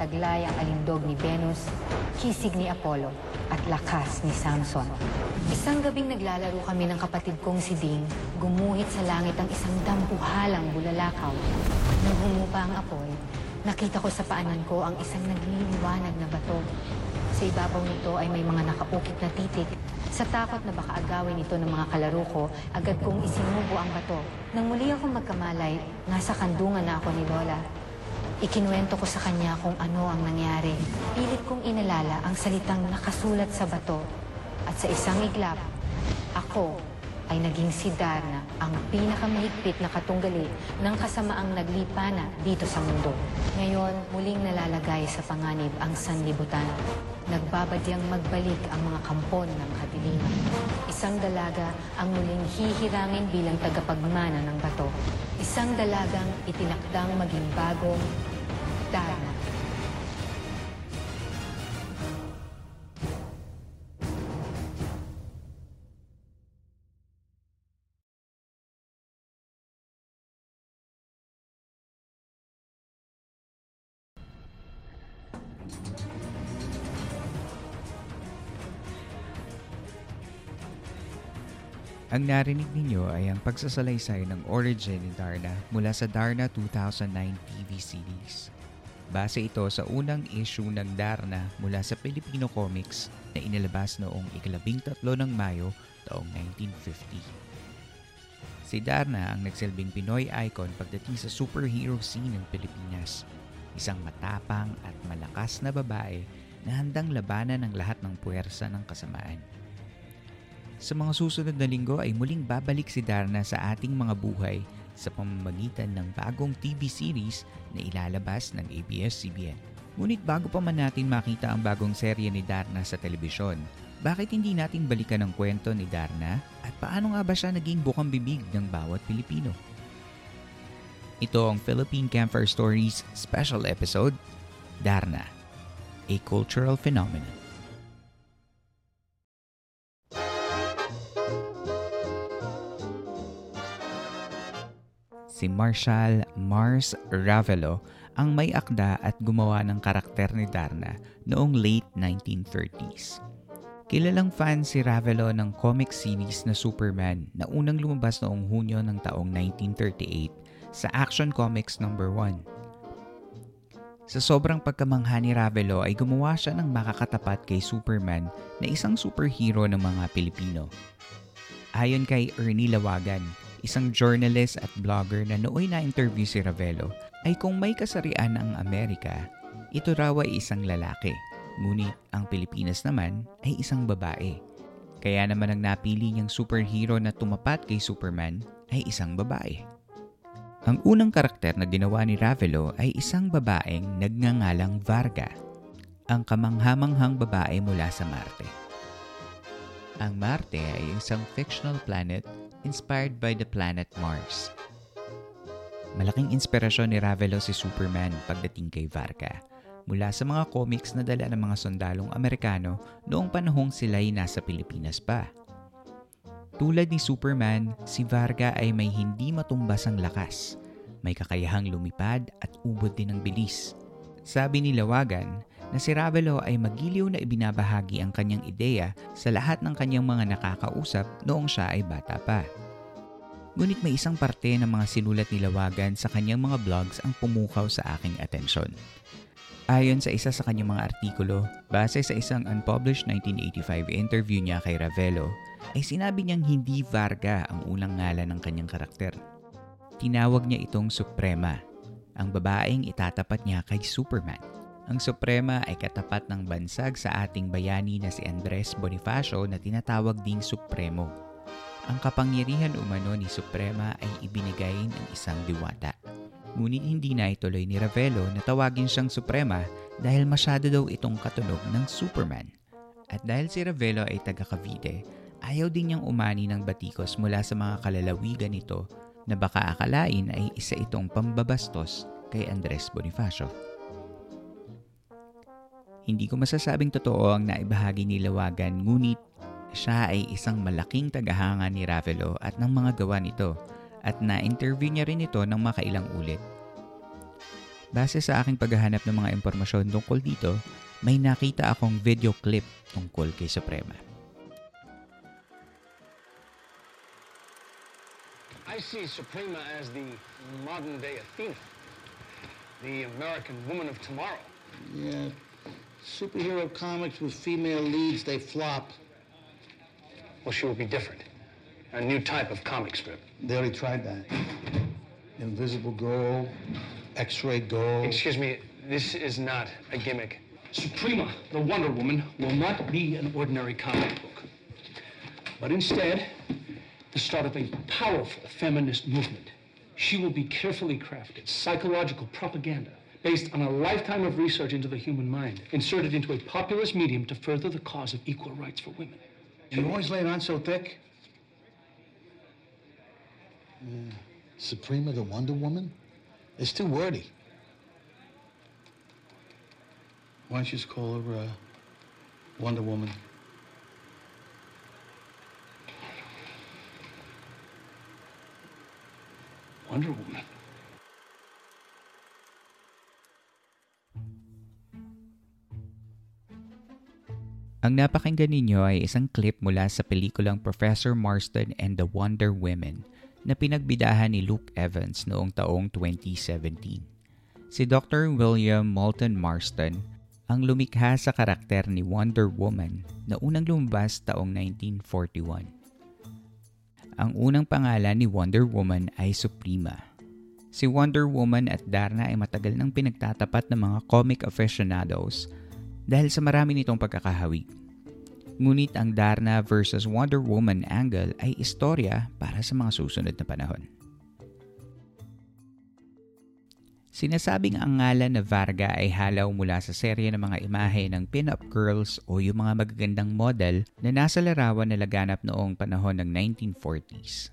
taglay ang alindog ni Venus, kisig ni Apollo, at lakas ni Samson. Isang gabing naglalaro kami ng kapatid kong si Ding, gumuhit sa langit ang isang dambuhalang bulalakaw. Nang humupa ang apoy, nakita ko sa paanan ko ang isang nagliliwanag na bato. Sa ibabaw nito ay may mga nakaukit na titik. Sa takot na baka agawin ito ng mga kalaro ko, agad kong isinubo ang bato. Nang muli akong magkamalay, nasa kandungan na ako ni Lola. Ikinuwento ko sa kanya kung ano ang nangyari. Pilit kong inalala ang salitang nakasulat sa bato. At sa isang iglap, ako ay naging si Darna, ang pinakamahigpit na katunggali ng kasamaang naglipana dito sa mundo. Ngayon, muling nalalagay sa panganib ang sanlibutan. Nagbabadyang magbalik ang mga kampon ng kadiliman. Isang dalaga ang muling hihirangin bilang tagapagmana ng bato. Isang dalagang itinakdang maging bagong Ang narinig ninyo ay ang pagsasalaysay ng origin ni Darna mula sa Darna 2009 TV series. Base ito sa unang issue ng Darna mula sa Filipino Comics na inilabas noong ikalabing tatlo ng Mayo taong 1950. Si Darna ang nagsilbing Pinoy icon pagdating sa superhero scene ng Pilipinas. Isang matapang at malakas na babae na handang labanan ang lahat ng puwersa ng kasamaan. Sa mga susunod na linggo ay muling babalik si Darna sa ating mga buhay sa pamamagitan ng bagong TV series na ilalabas ng ABS-CBN. Ngunit bago pa man natin makita ang bagong serye ni Darna sa telebisyon, bakit hindi natin balikan ang kwento ni Darna at paano nga ba siya naging bukang bibig ng bawat Pilipino? Ito ang Philippine Campfire Stories special episode, Darna, a cultural phenomenon. Si Marshall Mars Ravelo ang may akda at gumawa ng karakter ni Darna noong late 1930s. Kilalang fan si Ravelo ng comic series na Superman na unang lumabas noong Hunyo ng taong 1938 sa Action Comics No. 1. Sa sobrang pagkamangha ni Ravelo ay gumawa siya ng makakatapat kay Superman na isang superhero ng mga Pilipino. Ayon kay Ernie Lawagan, isang journalist at blogger na nooy na-interview si Ravelo, ay kung may kasarian ang Amerika, ito raw ay isang lalaki. Ngunit ang Pilipinas naman ay isang babae. Kaya naman ang napili niyang superhero na tumapat kay Superman ay isang babae. Ang unang karakter na ginawa ni Ravelo ay isang babaeng nagngangalang Varga, ang kamanghamanghang babae mula sa Marte. Ang Marte ay isang fictional planet inspired by the planet Mars. Malaking inspirasyon ni Ravelo si Superman pagdating kay Varga mula sa mga comics na dala ng mga sundalong Amerikano noong panahong sila'y nasa Pilipinas pa. Tulad ni Superman, si Varga ay may hindi matumbasang lakas. May kakayahang lumipad at ubod din ng bilis. Sabi ni Lawagan na si Ravelo ay magiliw na ibinabahagi ang kanyang ideya sa lahat ng kanyang mga nakakausap noong siya ay bata pa. Ngunit may isang parte ng mga sinulat ni Lawagan sa kanyang mga blogs ang pumukaw sa aking atensyon. Ayon sa isa sa kanyang mga artikulo, base sa isang unpublished 1985 interview niya kay Ravelo, ay sinabi niyang hindi Varga ang unang ngalan ng kanyang karakter. Tinawag niya itong Suprema, ang babaeng itatapat niya kay Superman. Ang Suprema ay katapat ng bansag sa ating bayani na si Andres Bonifacio na tinatawag ding Supremo. Ang kapangyarihan umano ni Suprema ay ibinigay ng isang diwata. Ngunit hindi na ituloy ni Ravelo na tawagin siyang Suprema dahil masyado daw itong katunog ng Superman. At dahil si Ravelo ay taga Cavite, ayaw din niyang umani ng batikos mula sa mga kalalawigan nito na baka akalain ay isa itong pambabastos kay Andres Bonifacio. Hindi ko masasabing totoo ang naibahagi ni Lawagan ngunit siya ay isang malaking tagahanga ni Ravelo at ng mga gawa nito at na-interview niya rin ito ng makailang ulit. Base sa aking paghahanap ng mga impormasyon tungkol dito, may nakita akong video clip tungkol kay Suprema. I see Suprema as the modern day Athena, the American woman of tomorrow. Yeah, superhero comics with female leads, they flop. Well, she will be different. A new type of comic strip. They already tried that. Invisible Girl, X-Ray Girl. Excuse me, this is not a gimmick. Suprema, the Wonder Woman, will not be an ordinary comic book, but instead, the start of a powerful feminist movement. She will be carefully crafted psychological propaganda based on a lifetime of research into the human mind, inserted into a populist medium to further the cause of equal rights for women. You always lay it on so thick. Yeah. Suprema, the Wonder Woman? It's too wordy. Why don't you just call her uh, Wonder Woman? Wonder Woman. Ang napakinggan ninyo ay isang clip mula sa pelikulang Professor Marston and the Wonder Women na pinagbidahan ni Luke Evans noong taong 2017. Si Dr. William Moulton Marston ang lumikha sa karakter ni Wonder Woman na unang lumabas taong 1941. Ang unang pangalan ni Wonder Woman ay Suprema. Si Wonder Woman at Darna ay matagal nang pinagtatapat ng mga comic aficionados dahil sa marami nitong pagkakahawig. Ngunit ang Darna versus Wonder Woman angle ay istorya para sa mga susunod na panahon. Sinasabing ang ngalan na Varga ay halaw mula sa serye ng mga imahe ng pin-up girls o yung mga magagandang model na nasa larawan na laganap noong panahon ng 1940s.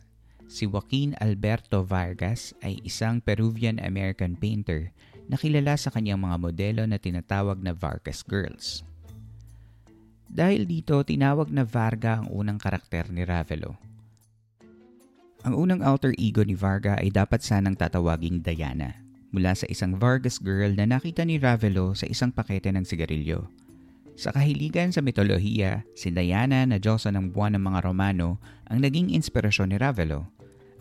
Si Joaquin Alberto Vargas ay isang Peruvian-American painter na kilala sa kanyang mga modelo na tinatawag na Vargas Girls. Dahil dito, tinawag na Varga ang unang karakter ni Ravelo. Ang unang alter ego ni Varga ay dapat sanang tatawaging Diana mula sa isang Vargas girl na nakita ni Ravelo sa isang pakete ng sigarilyo. Sa kahiligan sa mitolohiya, si Diana na Diyosa ng buwan ng mga Romano ang naging inspirasyon ni Ravelo.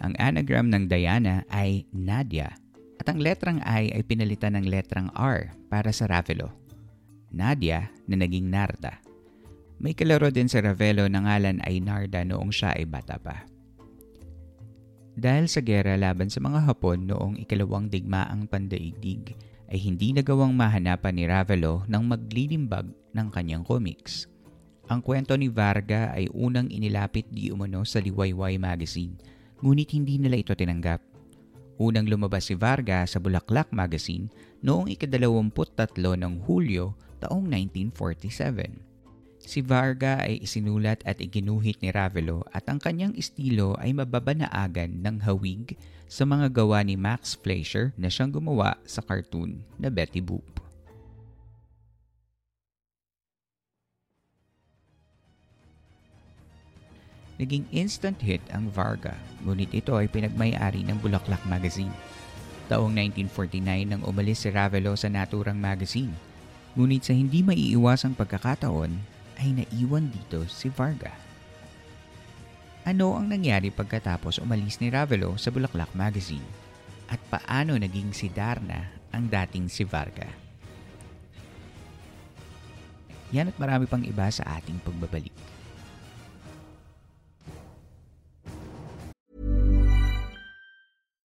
Ang anagram ng Diana ay Nadia at ang letrang I ay pinalitan ng letrang R para sa Ravelo. Nadia na naging Narda. May kalaro din sa Ravelo na ngalan ay Narda noong siya ay bata pa. Dahil sa gera laban sa mga Hapon noong ikalawang digmaang pandaigdig, ay hindi nagawang mahanapan ni Ravelo ng maglilimbag ng kanyang comics. Ang kwento ni Varga ay unang inilapit di umano sa Liwayway Magazine, ngunit hindi nila ito tinanggap. Unang lumabas si Varga sa Bulaklak Magazine noong ikadalawamput tatlo ng Hulyo taong 1947. Si Varga ay isinulat at iginuhit ni Ravelo at ang kanyang estilo ay mababanaagan ng hawig sa mga gawa ni Max Fleischer na siyang gumawa sa cartoon na Betty Boop. Naging instant hit ang Varga, ngunit ito ay pinagmay-ari ng Bulaklak Magazine. Taong 1949 nang umalis si Ravelo sa naturang magazine. Ngunit sa hindi maiiwasang pagkakataon, ay naiwan dito si Varga. Ano ang nangyari pagkatapos umalis ni Ravelo sa Bulaklak Magazine? At paano naging si Darna ang dating si Varga? Yan at marami pang iba sa ating pagbabalik.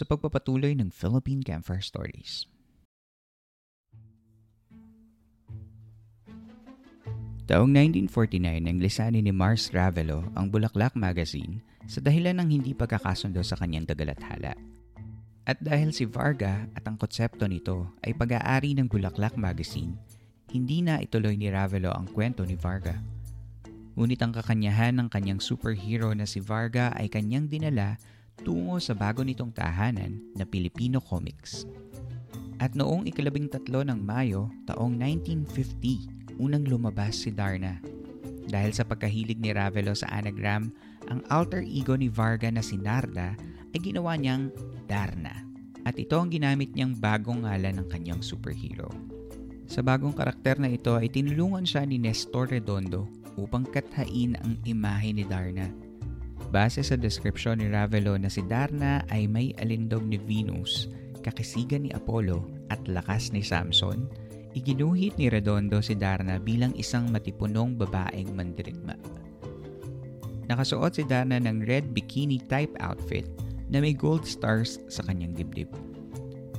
Sa pagpapatuloy ng Philippine Campfire Stories. Taong 1949 nang lisanin ni Mars Ravelo ang Bulaklak Magazine sa dahilan ng hindi pagkakasundo sa kanyang tagalathala. At dahil si Varga at ang konsepto nito ay pag-aari ng Bulaklak Magazine, hindi na ituloy ni Ravelo ang kwento ni Varga. Ngunit ang kakanyahan ng kanyang superhero na si Varga ay kanyang dinala tungo sa bago nitong tahanan na Filipino Comics. At noong ikalabing tatlo ng Mayo taong 1950, unang lumabas si Darna. Dahil sa pagkahilig ni Ravelo sa anagram, ang alter ego ni Varga na si Narda ay ginawa niyang Darna. At ito ang ginamit niyang bagong ngalan ng kanyang superhero. Sa bagong karakter na ito ay tinulungan siya ni Nestor Redondo upang kathain ang imahe ni Darna. Base sa description ni Ravelo na si Darna ay may alindog ni Venus, kakisigan ni Apollo at lakas ni Samson, iginuhit ni Redondo si Darna bilang isang matipunong babaeng mandirigma. Nakasuot si Darna ng red bikini type outfit na may gold stars sa kanyang dibdib.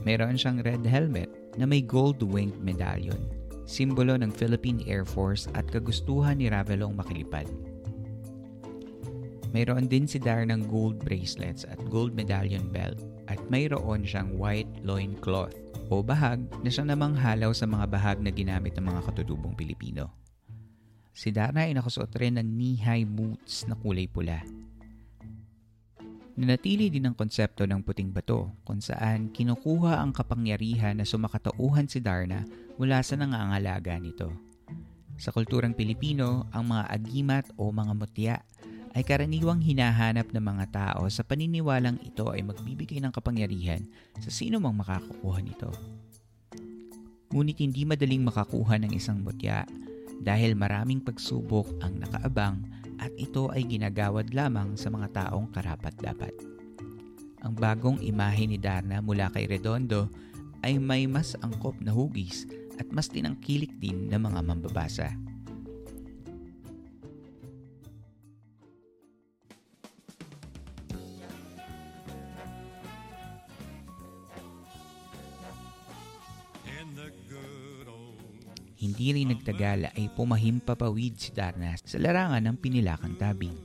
Mayroon siyang red helmet na may gold winged medallion, simbolo ng Philippine Air Force at kagustuhan ni Ravelong makilipad. Mayroon din si Dar ng gold bracelets at gold medallion belt at mayroon siyang white loin cloth o bahag na siya namang halaw sa mga bahag na ginamit ng mga katutubong Pilipino. Si Dara ay nakasuot rin ng knee-high boots na kulay pula. Nanatili din ang konsepto ng puting bato kung saan kinukuha ang kapangyarihan na sumakatauhan si Darna mula sa nangangalaga nito. Sa kulturang Pilipino, ang mga agimat o mga mutya ay karaniwang hinahanap ng mga tao sa paniniwalang ito ay magbibigay ng kapangyarihan sa sino mang makakakuha nito. Ngunit hindi madaling makakuha ng isang mutya dahil maraming pagsubok ang nakaabang at ito ay ginagawad lamang sa mga taong karapat-dapat. Ang bagong imahe ni Darna mula kay Redondo ay may mas angkop na hugis at mas tinangkilik din ng mga mambabasa. Hindi rin nagtagal ay pumahimpapawid si Darna sa larangan ng pinilakang tabing.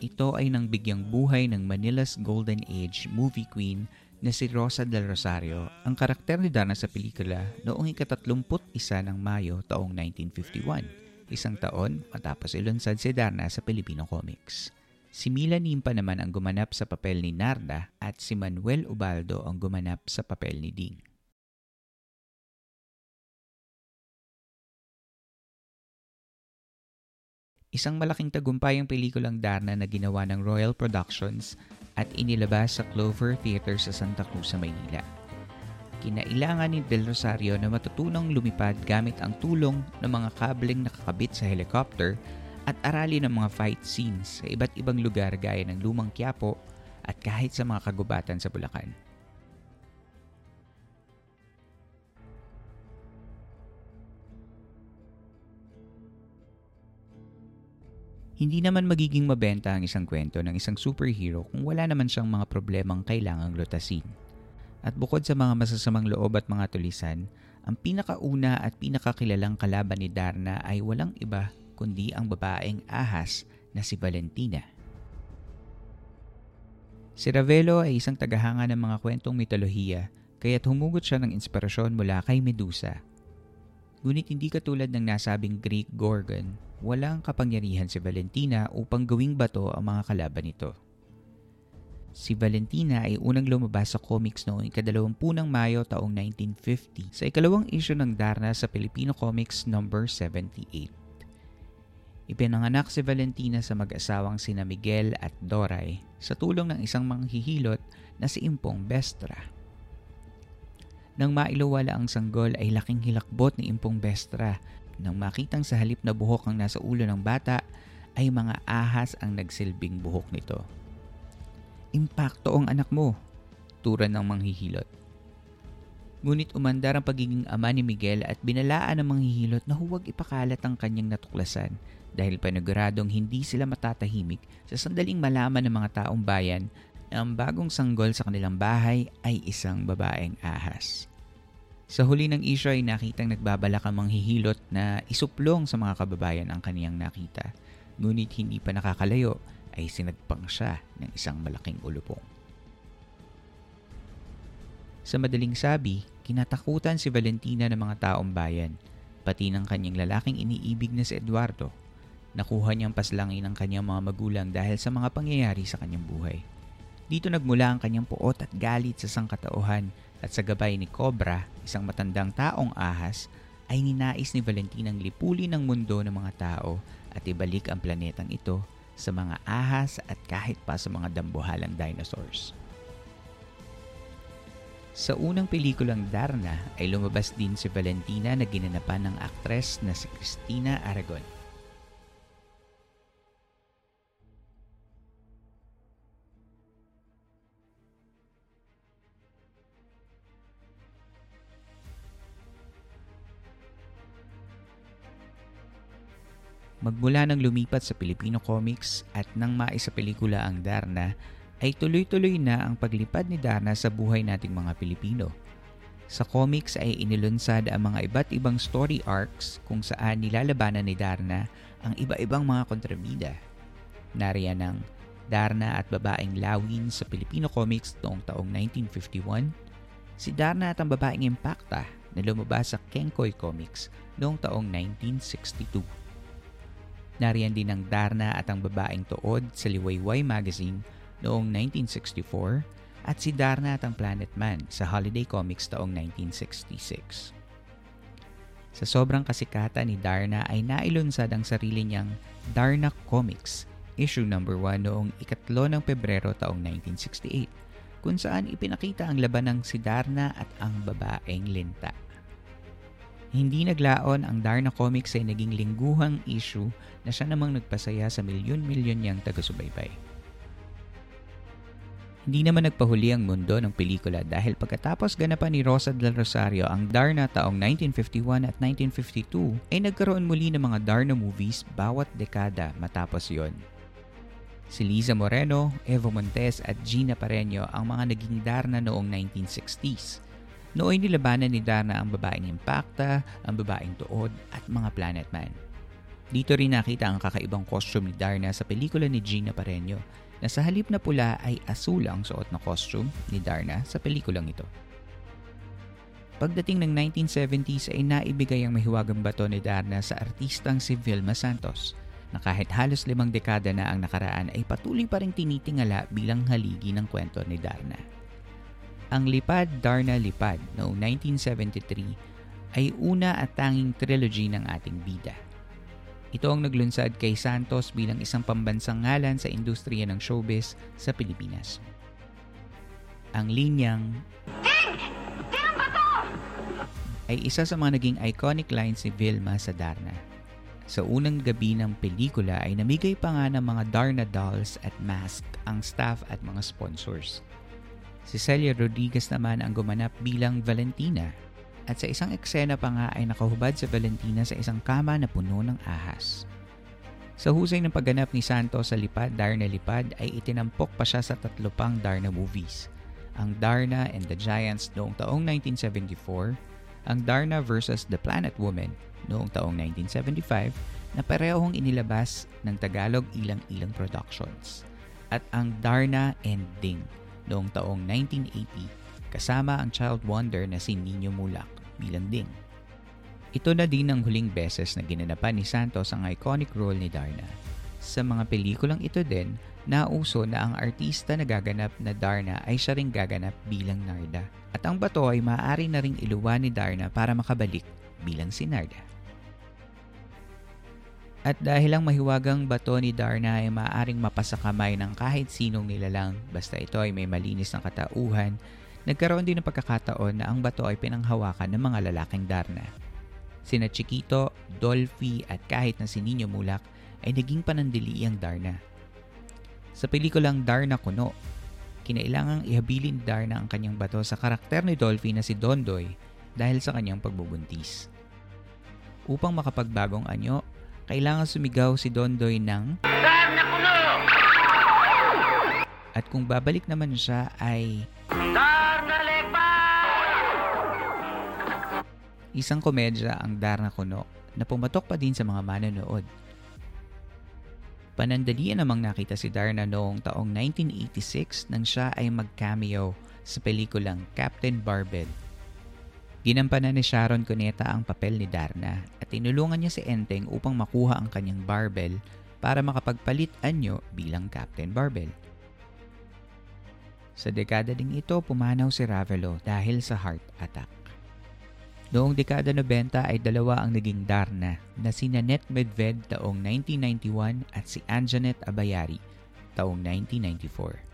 Ito ay nang bigyang buhay ng Manila's Golden Age movie queen na si Rosa del Rosario, ang karakter ni Darna sa pelikula noong ikatatlumput isa ng Mayo taong 1951, isang taon matapos ilunsad si Darna sa Filipino Comics. Si Mila Nimpa naman ang gumanap sa papel ni Narda at si Manuel Ubaldo ang gumanap sa papel ni Ding. Isang malaking tagumpay ang pelikulang Darna na ginawa ng Royal Productions at inilabas sa Clover Theater sa Santa Cruz sa Maynila. Kinailangan ni Del Rosario na matutunang lumipad gamit ang tulong ng mga kableng nakakabit sa helicopter at arali ng mga fight scenes sa iba't ibang lugar gaya ng Lumang Quiapo at kahit sa mga kagubatan sa Bulacan. Hindi naman magiging mabenta ang isang kwento ng isang superhero kung wala naman siyang mga problemang kailangang lutasin. At bukod sa mga masasamang loob at mga tulisan, ang pinakauna at pinakakilalang kalaban ni Darna ay walang iba kundi ang babaeng ahas na si Valentina. Si Ravelo ay isang tagahanga ng mga kwentong mitolohiya kaya't humugot siya ng inspirasyon mula kay Medusa. Ngunit hindi katulad ng nasabing Greek Gorgon walang kapangyarihan si Valentina upang gawing bato ang mga kalaban nito. Si Valentina ay unang lumabas sa comics noong ikadalawampu ng Mayo taong 1950 sa ikalawang issue ng Darna sa Filipino Comics number 78. Ipinanganak si Valentina sa mag-asawang sina Miguel at Doray sa tulong ng isang manghihilot na si Impong Bestra. Nang mailawala ang sanggol ay laking hilakbot ni Impong Bestra nang makitang sa halip na buhok ang nasa ulo ng bata ay mga ahas ang nagsilbing buhok nito. Impakto ang anak mo, turan ng manghihilot. Ngunit umandar ang pagiging ama ni Miguel at binalaan ng manghihilot na huwag ipakalat ang kanyang natuklasan dahil paniguradong hindi sila matatahimik sa sandaling malaman ng mga taong bayan na ang bagong sanggol sa kanilang bahay ay isang babaeng ahas. Sa huli ng issue ay nakitang nagbabalak ang manghihilot na isuplong sa mga kababayan ang kaniyang nakita. Ngunit hindi pa nakakalayo ay sinagpang siya ng isang malaking ulupong. Sa madaling sabi, kinatakutan si Valentina ng mga taong bayan, pati ng kanyang lalaking iniibig na si Eduardo. Nakuha niyang paslangin ang kanyang mga magulang dahil sa mga pangyayari sa kanyang buhay. Dito nagmula ang kanyang puot at galit sa sangkatauhan at sa gabay ni Cobra, isang matandang taong ahas, ay ninais ni lipulin ang mundo ng mga tao at ibalik ang planetang ito sa mga ahas at kahit pa sa mga dambuhalang dinosaurs. Sa unang pelikulang Darna ay lumabas din si Valentina na ginanapan ng aktres na si Cristina Aragon. Magmula nang lumipat sa Filipino comics at nang maisa pelikula ang Darna, ay tuloy-tuloy na ang paglipad ni Darna sa buhay nating mga Pilipino. Sa comics ay inilunsad ang mga iba't ibang story arcs kung saan nilalabanan ni Darna ang iba-ibang mga kontrabida. Nariyan ang Darna at Babaeng Lawin sa Filipino Comics noong taong 1951, si Darna at ang Babaeng Impacta na lumabas sa Kenkoy Comics noong taong 1962. Nariyan din ang Darna at ang Babaeng Tuod sa Liwayway Magazine noong 1964 at si Darna at ang Planet Man sa Holiday Comics taong 1966. Sa sobrang kasikatan ni Darna ay nailunsad ang sarili niyang Darna Comics issue number 1 noong ikatlo ng Pebrero taong 1968 kung saan ipinakita ang laban ng si Darna at ang babaeng linta. Hindi naglaon ang Darna Comics ay naging lingguhang issue na siya namang nagpasaya sa milyon-milyon niyang taga-subaybay. Hindi naman nagpahuli ang mundo ng pelikula dahil pagkatapos ganapan ni Rosa del Rosario ang Darna taong 1951 at 1952 ay nagkaroon muli ng mga Darna movies bawat dekada matapos yon. Si Liza Moreno, Evo Montes at Gina Pareño ang mga naging Darna noong 1960s Nooy nilabanan ni Dana ang babaeng Impacta, ang babaeng Tuod at mga Planet Man. Dito rin nakita ang kakaibang costume ni Darna sa pelikula ni Gina Pareño na sa halip na pula ay asul ang suot na costume ni Darna sa pelikulang ito. Pagdating ng 1970s ay naibigay ang mahiwagang bato ni Darna sa artistang si Vilma Santos na kahit halos limang dekada na ang nakaraan ay patuloy pa rin tinitingala bilang haligi ng kwento ni Darna. Ang Lipad Darna Lipad noong 1973 ay una at tanging trilogy ng ating bida. Ito ang naglunsad kay Santos bilang isang pambansang ngalan sa industriya ng showbiz sa Pilipinas. Ang linyang ay isa sa mga naging iconic lines ni Vilma sa Darna. Sa unang gabi ng pelikula ay namigay pa nga ng mga Darna dolls at mask ang staff at mga sponsors. Si Celia Rodriguez naman ang gumanap bilang Valentina at sa isang eksena pa nga ay nakahubad sa Valentina sa isang kama na puno ng ahas. Sa husay ng pagganap ni Santos sa Lipad, Darna Lipad ay itinampok pa siya sa tatlo pang Darna movies. Ang Darna and the Giants noong taong 1974, ang Darna vs. The Planet Woman noong taong 1975 na parehong inilabas ng Tagalog Ilang Ilang Productions at ang Darna and Ding noong taong 1980 kasama ang child wonder na si Nino Mulak bilang Ding. Ito na din ang huling beses na ginanapan ni Santos ang iconic role ni Darna. Sa mga pelikulang ito din nauso na ang artista na gaganap na Darna ay siya ring gaganap bilang Narda. At ang bato ay maaari na ring iluwa ni Darna para makabalik bilang si Narda. At dahil ang mahiwagang bato ni Darna ay maaaring mapasakamay ng kahit sinong nilalang basta ito ay may malinis na katauhan, nagkaroon din ng pagkakataon na ang bato ay pinanghawakan ng mga lalaking Darna. Sina Chiquito, Dolphy at kahit na si Nino Mulak ay naging panandili ang Darna. Sa pelikulang Darna Kuno, kinailangang ihabilin ni Darna ang kanyang bato sa karakter ni Dolphy na si Dondoy dahil sa kanyang pagbubuntis. Upang makapagbagong anyo, kailangan sumigaw si Dondoy ng Darna Kuno! At kung babalik naman siya ay Darna Lepa! Isang komedya ang Darna Kuno na pumatok pa din sa mga manonood. Panandalian namang nakita si Darna noong taong 1986 nang siya ay mag-cameo sa pelikulang Captain Barbell. Ginampanan ni Sharon Cuneta ang papel ni Darna at tinulungan niya si Enteng upang makuha ang kanyang barbell para makapagpalit anyo bilang Captain Barbell. Sa dekada ding ito, pumanaw si Ravelo dahil sa heart attack. Noong dekada 90 ay dalawa ang naging Darna na si Nanette Medved taong 1991 at si Anjanet Abayari taong 1994.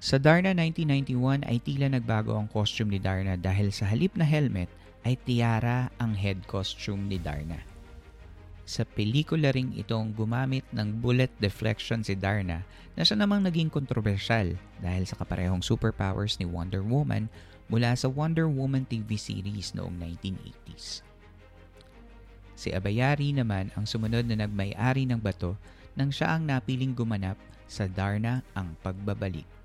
Sa Darna 1991 ay tila nagbago ang costume ni Darna dahil sa halip na helmet ay tiara ang head costume ni Darna. Sa pelikula ring itong gumamit ng bullet deflection si Darna na siya namang naging kontrobersyal dahil sa kaparehong superpowers ni Wonder Woman mula sa Wonder Woman TV series noong 1980s. Si Abayari naman ang sumunod na nagmay-ari ng bato nang siya ang napiling gumanap sa Darna ang pagbabalik.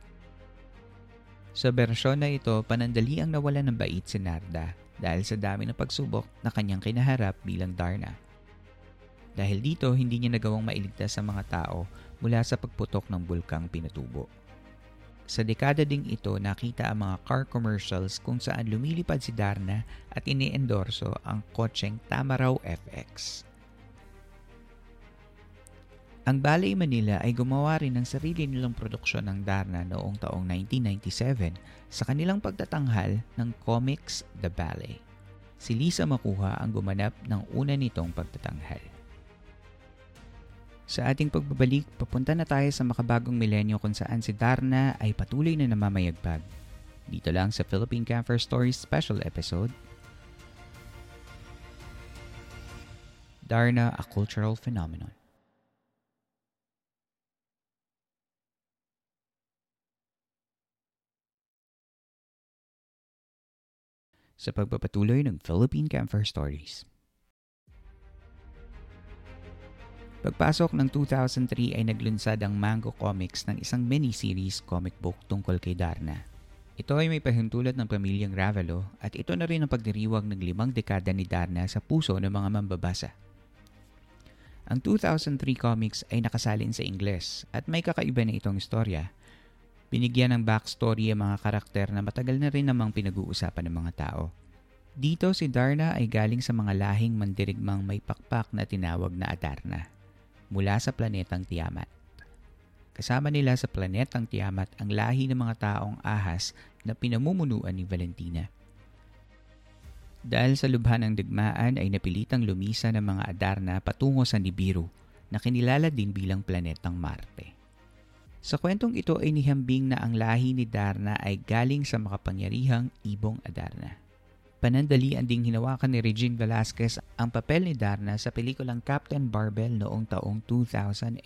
Sa bersyon na ito, panandali ang nawala ng bait si Narda dahil sa dami ng pagsubok na kanyang kinaharap bilang Darna. Dahil dito, hindi niya nagawang mailigtas sa mga tao mula sa pagputok ng bulkang pinatubo. Sa dekada ding ito, nakita ang mga car commercials kung saan lumilipad si Darna at iniendorso ang kotseng Tamaraw FX. Ang Ballet Manila ay gumawa rin ng sarili nilang produksyon ng Darna noong taong 1997 sa kanilang pagtatanghal ng comics The Ballet. Si Lisa Makuha ang gumanap ng una nitong pagtatanghal. Sa ating pagbabalik, papunta na tayo sa makabagong milenyo kung saan si Darna ay patuloy na namamayagpag. Dito lang sa Philippine Camper Stories Special Episode, Darna, a Cultural Phenomenon. Sa pagpapatuloy ng Philippine Camper Stories. Pagpasok ng 2003 ay naglunsad ang Mango Comics ng isang mini-series comic book tungkol kay Darna. Ito ay may pahintulot ng pamilyang Ravelo at ito na rin ang pagdiriwag ng limang dekada ni Darna sa puso ng mga mambabasa. Ang 2003 comics ay nakasalin sa Ingles at may kakaiba na itong istorya. Binigyan ng backstory ang mga karakter na matagal na rin namang pinag-uusapan ng mga tao. Dito si Darna ay galing sa mga lahing mandirigmang may pakpak na tinawag na Adarna mula sa planetang Tiamat. Kasama nila sa planetang Tiamat ang lahi ng mga taong ahas na pinamumunuan ni Valentina. Dahil sa lubhan ng digmaan ay napilitang lumisa ng mga Adarna patungo sa Nibiru na kinilala din bilang planetang Marte. Sa kwentong ito ay nihambing na ang lahi ni Darna ay galing sa makapangyarihang ibong Adarna. Panandalian ding hinawakan ni Regine Velasquez ang papel ni Darna sa pelikulang Captain Barbell noong taong 2003.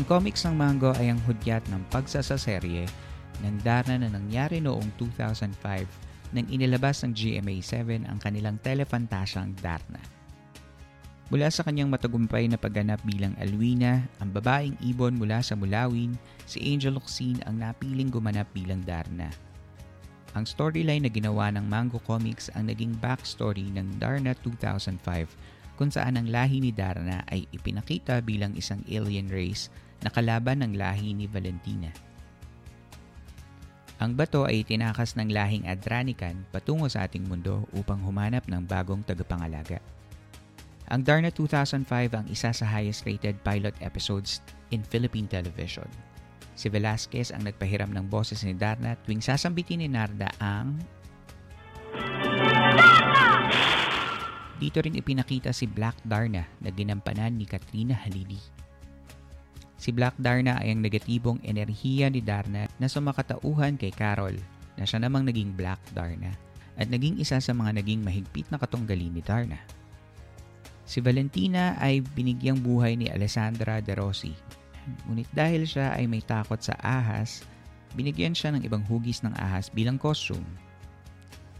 Ang comics ng Mango ay ang hudyat ng pagsasaserye ng Darna na nangyari noong 2005 nang inilabas ng GMA7 ang kanilang telefantasyang Darna. Mula sa kanyang matagumpay na pagganap bilang Alwina, ang babaeng ibon mula sa Mulawin, si Angel Locsin ang napiling gumanap bilang Darna. Ang storyline na ginawa ng Mango Comics ang naging backstory ng Darna 2005 kung saan ang lahi ni Darna ay ipinakita bilang isang alien race na kalaban ng lahi ni Valentina. Ang bato ay tinakas ng lahing Adranican patungo sa ating mundo upang humanap ng bagong tagapangalaga. Ang Darna 2005 ang isa sa highest rated pilot episodes in Philippine television. Si Velasquez ang nagpahiram ng boses ni Darna tuwing sasambitin ni Narda ang... Dito rin ipinakita si Black Darna na ginampanan ni Katrina Halili. Si Black Darna ay ang negatibong enerhiya ni Darna na sumakatauhan kay Carol na siya namang naging Black Darna at naging isa sa mga naging mahigpit na katunggali ni Darna. Si Valentina ay binigyang buhay ni Alessandra De Rossi. Ngunit dahil siya ay may takot sa ahas, binigyan siya ng ibang hugis ng ahas bilang costume.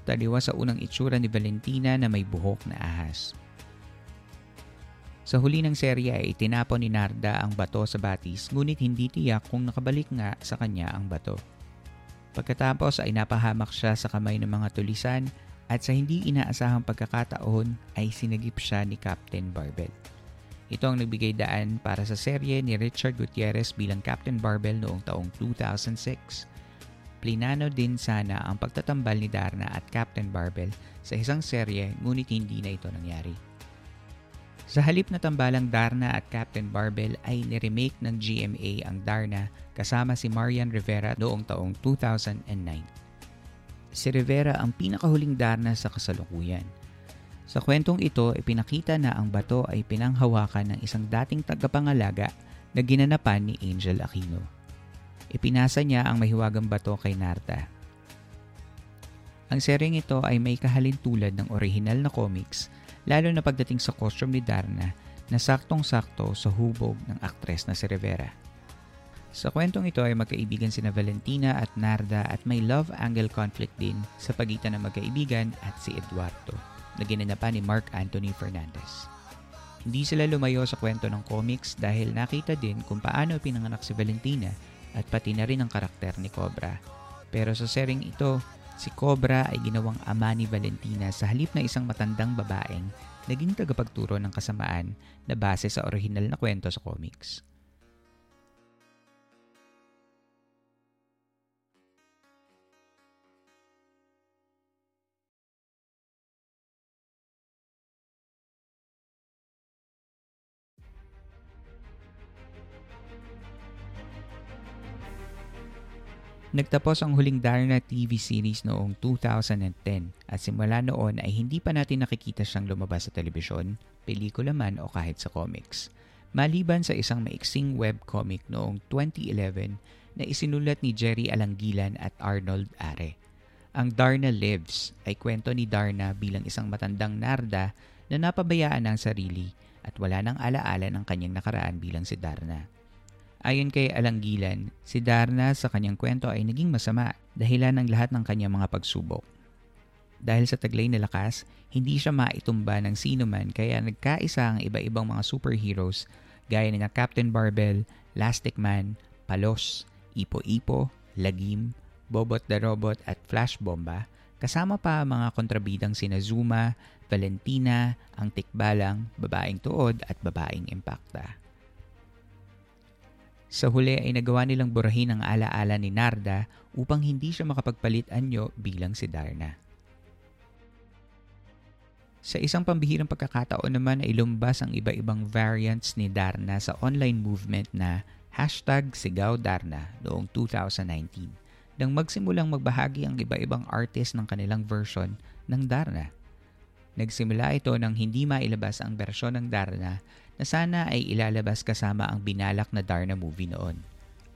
Taliwa sa unang itsura ni Valentina na may buhok na ahas. Sa huli ng serye ay tinapon ni Narda ang bato sa batis ngunit hindi tiyak kung nakabalik nga sa kanya ang bato. Pagkatapos ay napahamak siya sa kamay ng mga tulisan at sa hindi inaasahang pagkakataon ay sinagip siya ni Captain Barbell. Ito ang nagbigay daan para sa serye ni Richard Gutierrez bilang Captain Barbell noong taong 2006. Plinano din sana ang pagtatambal ni Darna at Captain Barbell sa isang serye ngunit hindi na ito nangyari. Sa halip na tambalang Darna at Captain Barbell ay niremake ng GMA ang Darna kasama si Marian Rivera noong taong 2009. Si Rivera ang pinakahuling Darna sa kasalukuyan. Sa kwentong ito, ipinakita na ang bato ay pinanghawakan ng isang dating tagapangalaga na ginanapan ni Angel Aquino. Ipinasa niya ang mahiwagang bato kay Narta. Ang seryeng ito ay may kahalin tulad ng orihinal na comics lalo na pagdating sa costume ni Darna na saktong-sakto sa hubog ng aktres na si Rivera. Sa kwentong ito ay magkaibigan sina Valentina at Narda at may love angle conflict din sa pagitan ng magkaibigan at si Eduardo na ginanapan ni Mark Anthony Fernandez. Hindi sila lumayo sa kwento ng comics dahil nakita din kung paano pinanganak si Valentina at pati na rin ang karakter ni Cobra. Pero sa sering ito, Si Cobra ay ginawang ama ni Valentina sa halip na isang matandang babaeng naging tagapagturo ng kasamaan na base sa orihinal na kwento sa comics. Nagtapos ang huling Darna TV series noong 2010 at simula noon ay hindi pa natin nakikita siyang lumabas sa telebisyon, pelikula man o kahit sa comics. Maliban sa isang maiksing webcomic noong 2011 na isinulat ni Jerry Alangilan at Arnold Are. Ang Darna Lives ay kwento ni Darna bilang isang matandang narda na napabayaan ng sarili at wala nang alaala ng kanyang nakaraan bilang si Darna. Ayon kay Alanggilan, si Darna sa kanyang kwento ay naging masama dahilan ng lahat ng kanyang mga pagsubok. Dahil sa taglay na lakas, hindi siya maitumba ng sino man kaya nagkaisa ang iba-ibang mga superheroes gaya ni Captain Barbell, Lastic Man, Palos, Ipo-Ipo, Lagim, Bobot the Robot at Flash Bomba kasama pa ang mga kontrabidang sina Zuma, Valentina, ang Tikbalang, Babaeng Tuod at Babaeng Impacta. Sa huli ay nagawa nilang burahin ang alaala ni Narda upang hindi siya makapagpalit anyo bilang si Darna. Sa isang pambihirang pagkakataon naman ay lumbas ang iba-ibang variants ni Darna sa online movement na hashtag Sigaw Darna noong 2019 nang magsimulang magbahagi ang iba-ibang artist ng kanilang version ng Darna. Nagsimula ito nang hindi mailabas ang bersyon ng Darna na sana ay ilalabas kasama ang binalak na Darna movie noon.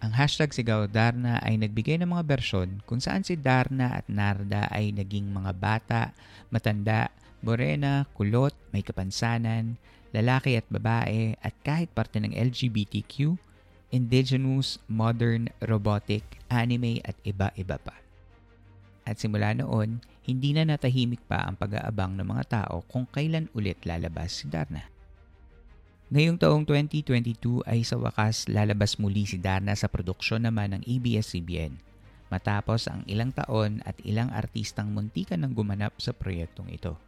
Ang hashtag Sigaw Darna ay nagbigay ng mga bersyon kung saan si Darna at Narda ay naging mga bata, matanda, morena, kulot, may kapansanan, lalaki at babae at kahit parte ng LGBTQ, indigenous, modern, robotic, anime at iba-iba pa. At simula noon, hindi na natahimik pa ang pag-aabang ng mga tao kung kailan ulit lalabas si Darna. Ngayong taong 2022 ay sa wakas lalabas muli si Darna sa produksyon naman ng ABS-CBN matapos ang ilang taon at ilang artistang muntikan ng gumanap sa proyektong ito.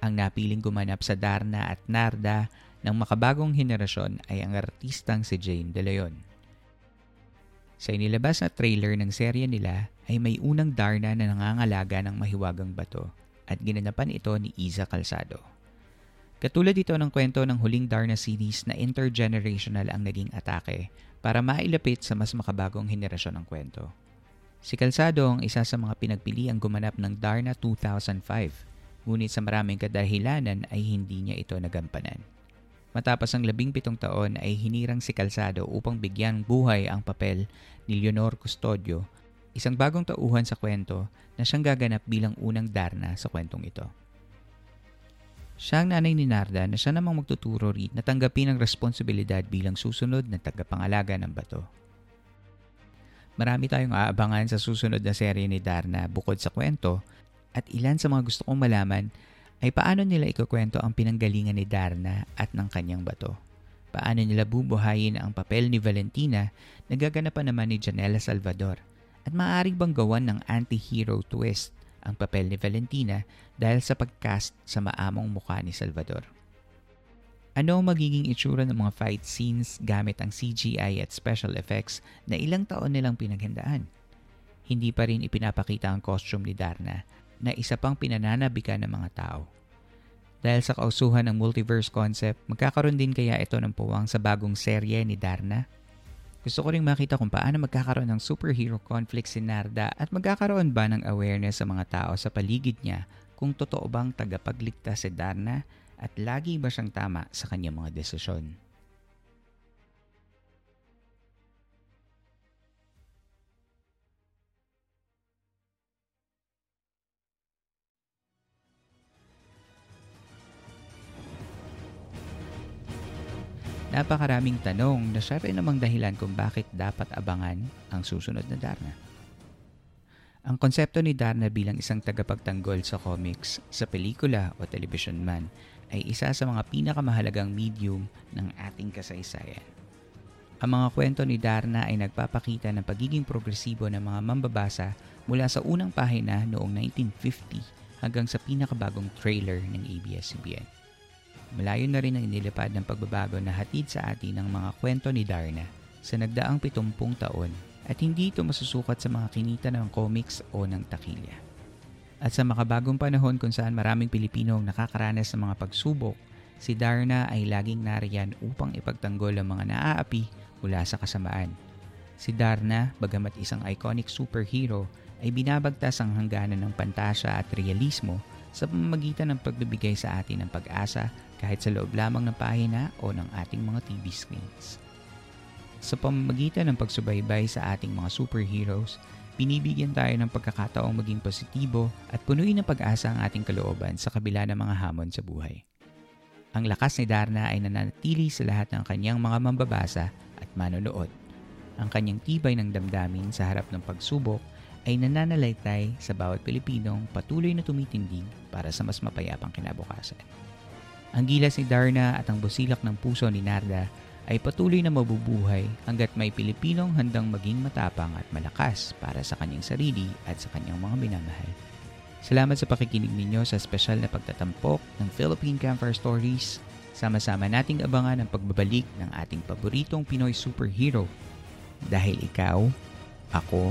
Ang napiling gumanap sa Darna at Narda ng makabagong henerasyon ay ang artistang si Jane De Leon. Sa inilabas na trailer ng serye nila ay may unang Darna na nangangalaga ng mahiwagang bato at ginanapan ito ni Iza Calzado. Katulad ito ng kwento ng huling Darna series na intergenerational ang naging atake para mailapit sa mas makabagong henerasyon ng kwento. Si Calzado ang isa sa mga pinagpiliang gumanap ng Darna 2005, ngunit sa maraming kadahilanan ay hindi niya ito nagampanan. Matapos ang labing pitong taon ay hinirang si Calzado upang bigyan buhay ang papel ni Leonor Custodio, isang bagong tauhan sa kwento na siyang gaganap bilang unang Darna sa kwentong ito. Siya ang nanay ni Narda na siya namang magtuturo rin na tanggapin ang responsibilidad bilang susunod na tagapangalaga ng bato. Marami tayong aabangan sa susunod na serye ni Darna bukod sa kwento at ilan sa mga gusto kong malaman ay paano nila ikukwento ang pinanggalingan ni Darna at ng kanyang bato. Paano nila bubuhayin ang papel ni Valentina na gaganapan naman ni Janela Salvador at maaari bang gawan ng anti-hero twist ang papel ni Valentina dahil sa pagcast sa maamong mukha ni Salvador. Ano ang magiging itsura ng mga fight scenes gamit ang CGI at special effects na ilang taon nilang pinaghandaan? Hindi pa rin ipinapakita ang costume ni Darna na isa pang pinananabikan ng mga tao. Dahil sa kausuhan ng multiverse concept, magkakaroon din kaya ito ng puwang sa bagong serye ni Darna gusto ko rin makita kung paano magkakaroon ng superhero conflict si Narda at magkakaroon ba ng awareness sa mga tao sa paligid niya kung totoo bang tagapagligtas si Darna at lagi ba siyang tama sa kanyang mga desisyon. Napakaraming tanong na siya rin namang dahilan kung bakit dapat abangan ang susunod na Darna. Ang konsepto ni Darna bilang isang tagapagtanggol sa comics, sa pelikula o television man ay isa sa mga pinakamahalagang medium ng ating kasaysayan. Ang mga kwento ni Darna ay nagpapakita ng pagiging progresibo ng mga mambabasa mula sa unang pahina noong 1950 hanggang sa pinakabagong trailer ng ABS-CBN. Malayo na rin ang inilipad ng pagbabago na hatid sa atin ng mga kwento ni Darna sa nagdaang 70 taon at hindi ito masusukat sa mga kinita ng comics o ng takilya. At sa makabagong panahon kung saan maraming Pilipino ang nakakaranas ng mga pagsubok, si Darna ay laging nariyan upang ipagtanggol ang mga naaapi mula sa kasamaan. Si Darna, bagamat isang iconic superhero, ay binabagtas ang hangganan ng pantasya at realismo sa pamamagitan ng pagbibigay sa atin ng pag-asa kahit sa loob lamang ng pahina o ng ating mga TV screens. Sa pamamagitan ng pagsubaybay sa ating mga superheroes, binibigyan tayo ng pagkakataong maging positibo at punuin ng pag-asa ang ating kalooban sa kabila ng mga hamon sa buhay. Ang lakas ni Darna ay nananatili sa lahat ng kanyang mga mambabasa at manonood. Ang kanyang tibay ng damdamin sa harap ng pagsubok ay nananalaytay sa bawat Pilipinong patuloy na tumitindig para sa mas mapayapang kinabukasan. Ang gilas ni Darna at ang busilak ng puso ni Narda ay patuloy na mabubuhay hanggat may Pilipinong handang maging matapang at malakas para sa kanyang sarili at sa kanyang mga minamahal. Salamat sa pakikinig ninyo sa espesyal na pagtatampok ng Philippine Campfire Stories. Sama-sama nating abangan ang pagbabalik ng ating paboritong Pinoy superhero. Dahil ikaw, ako,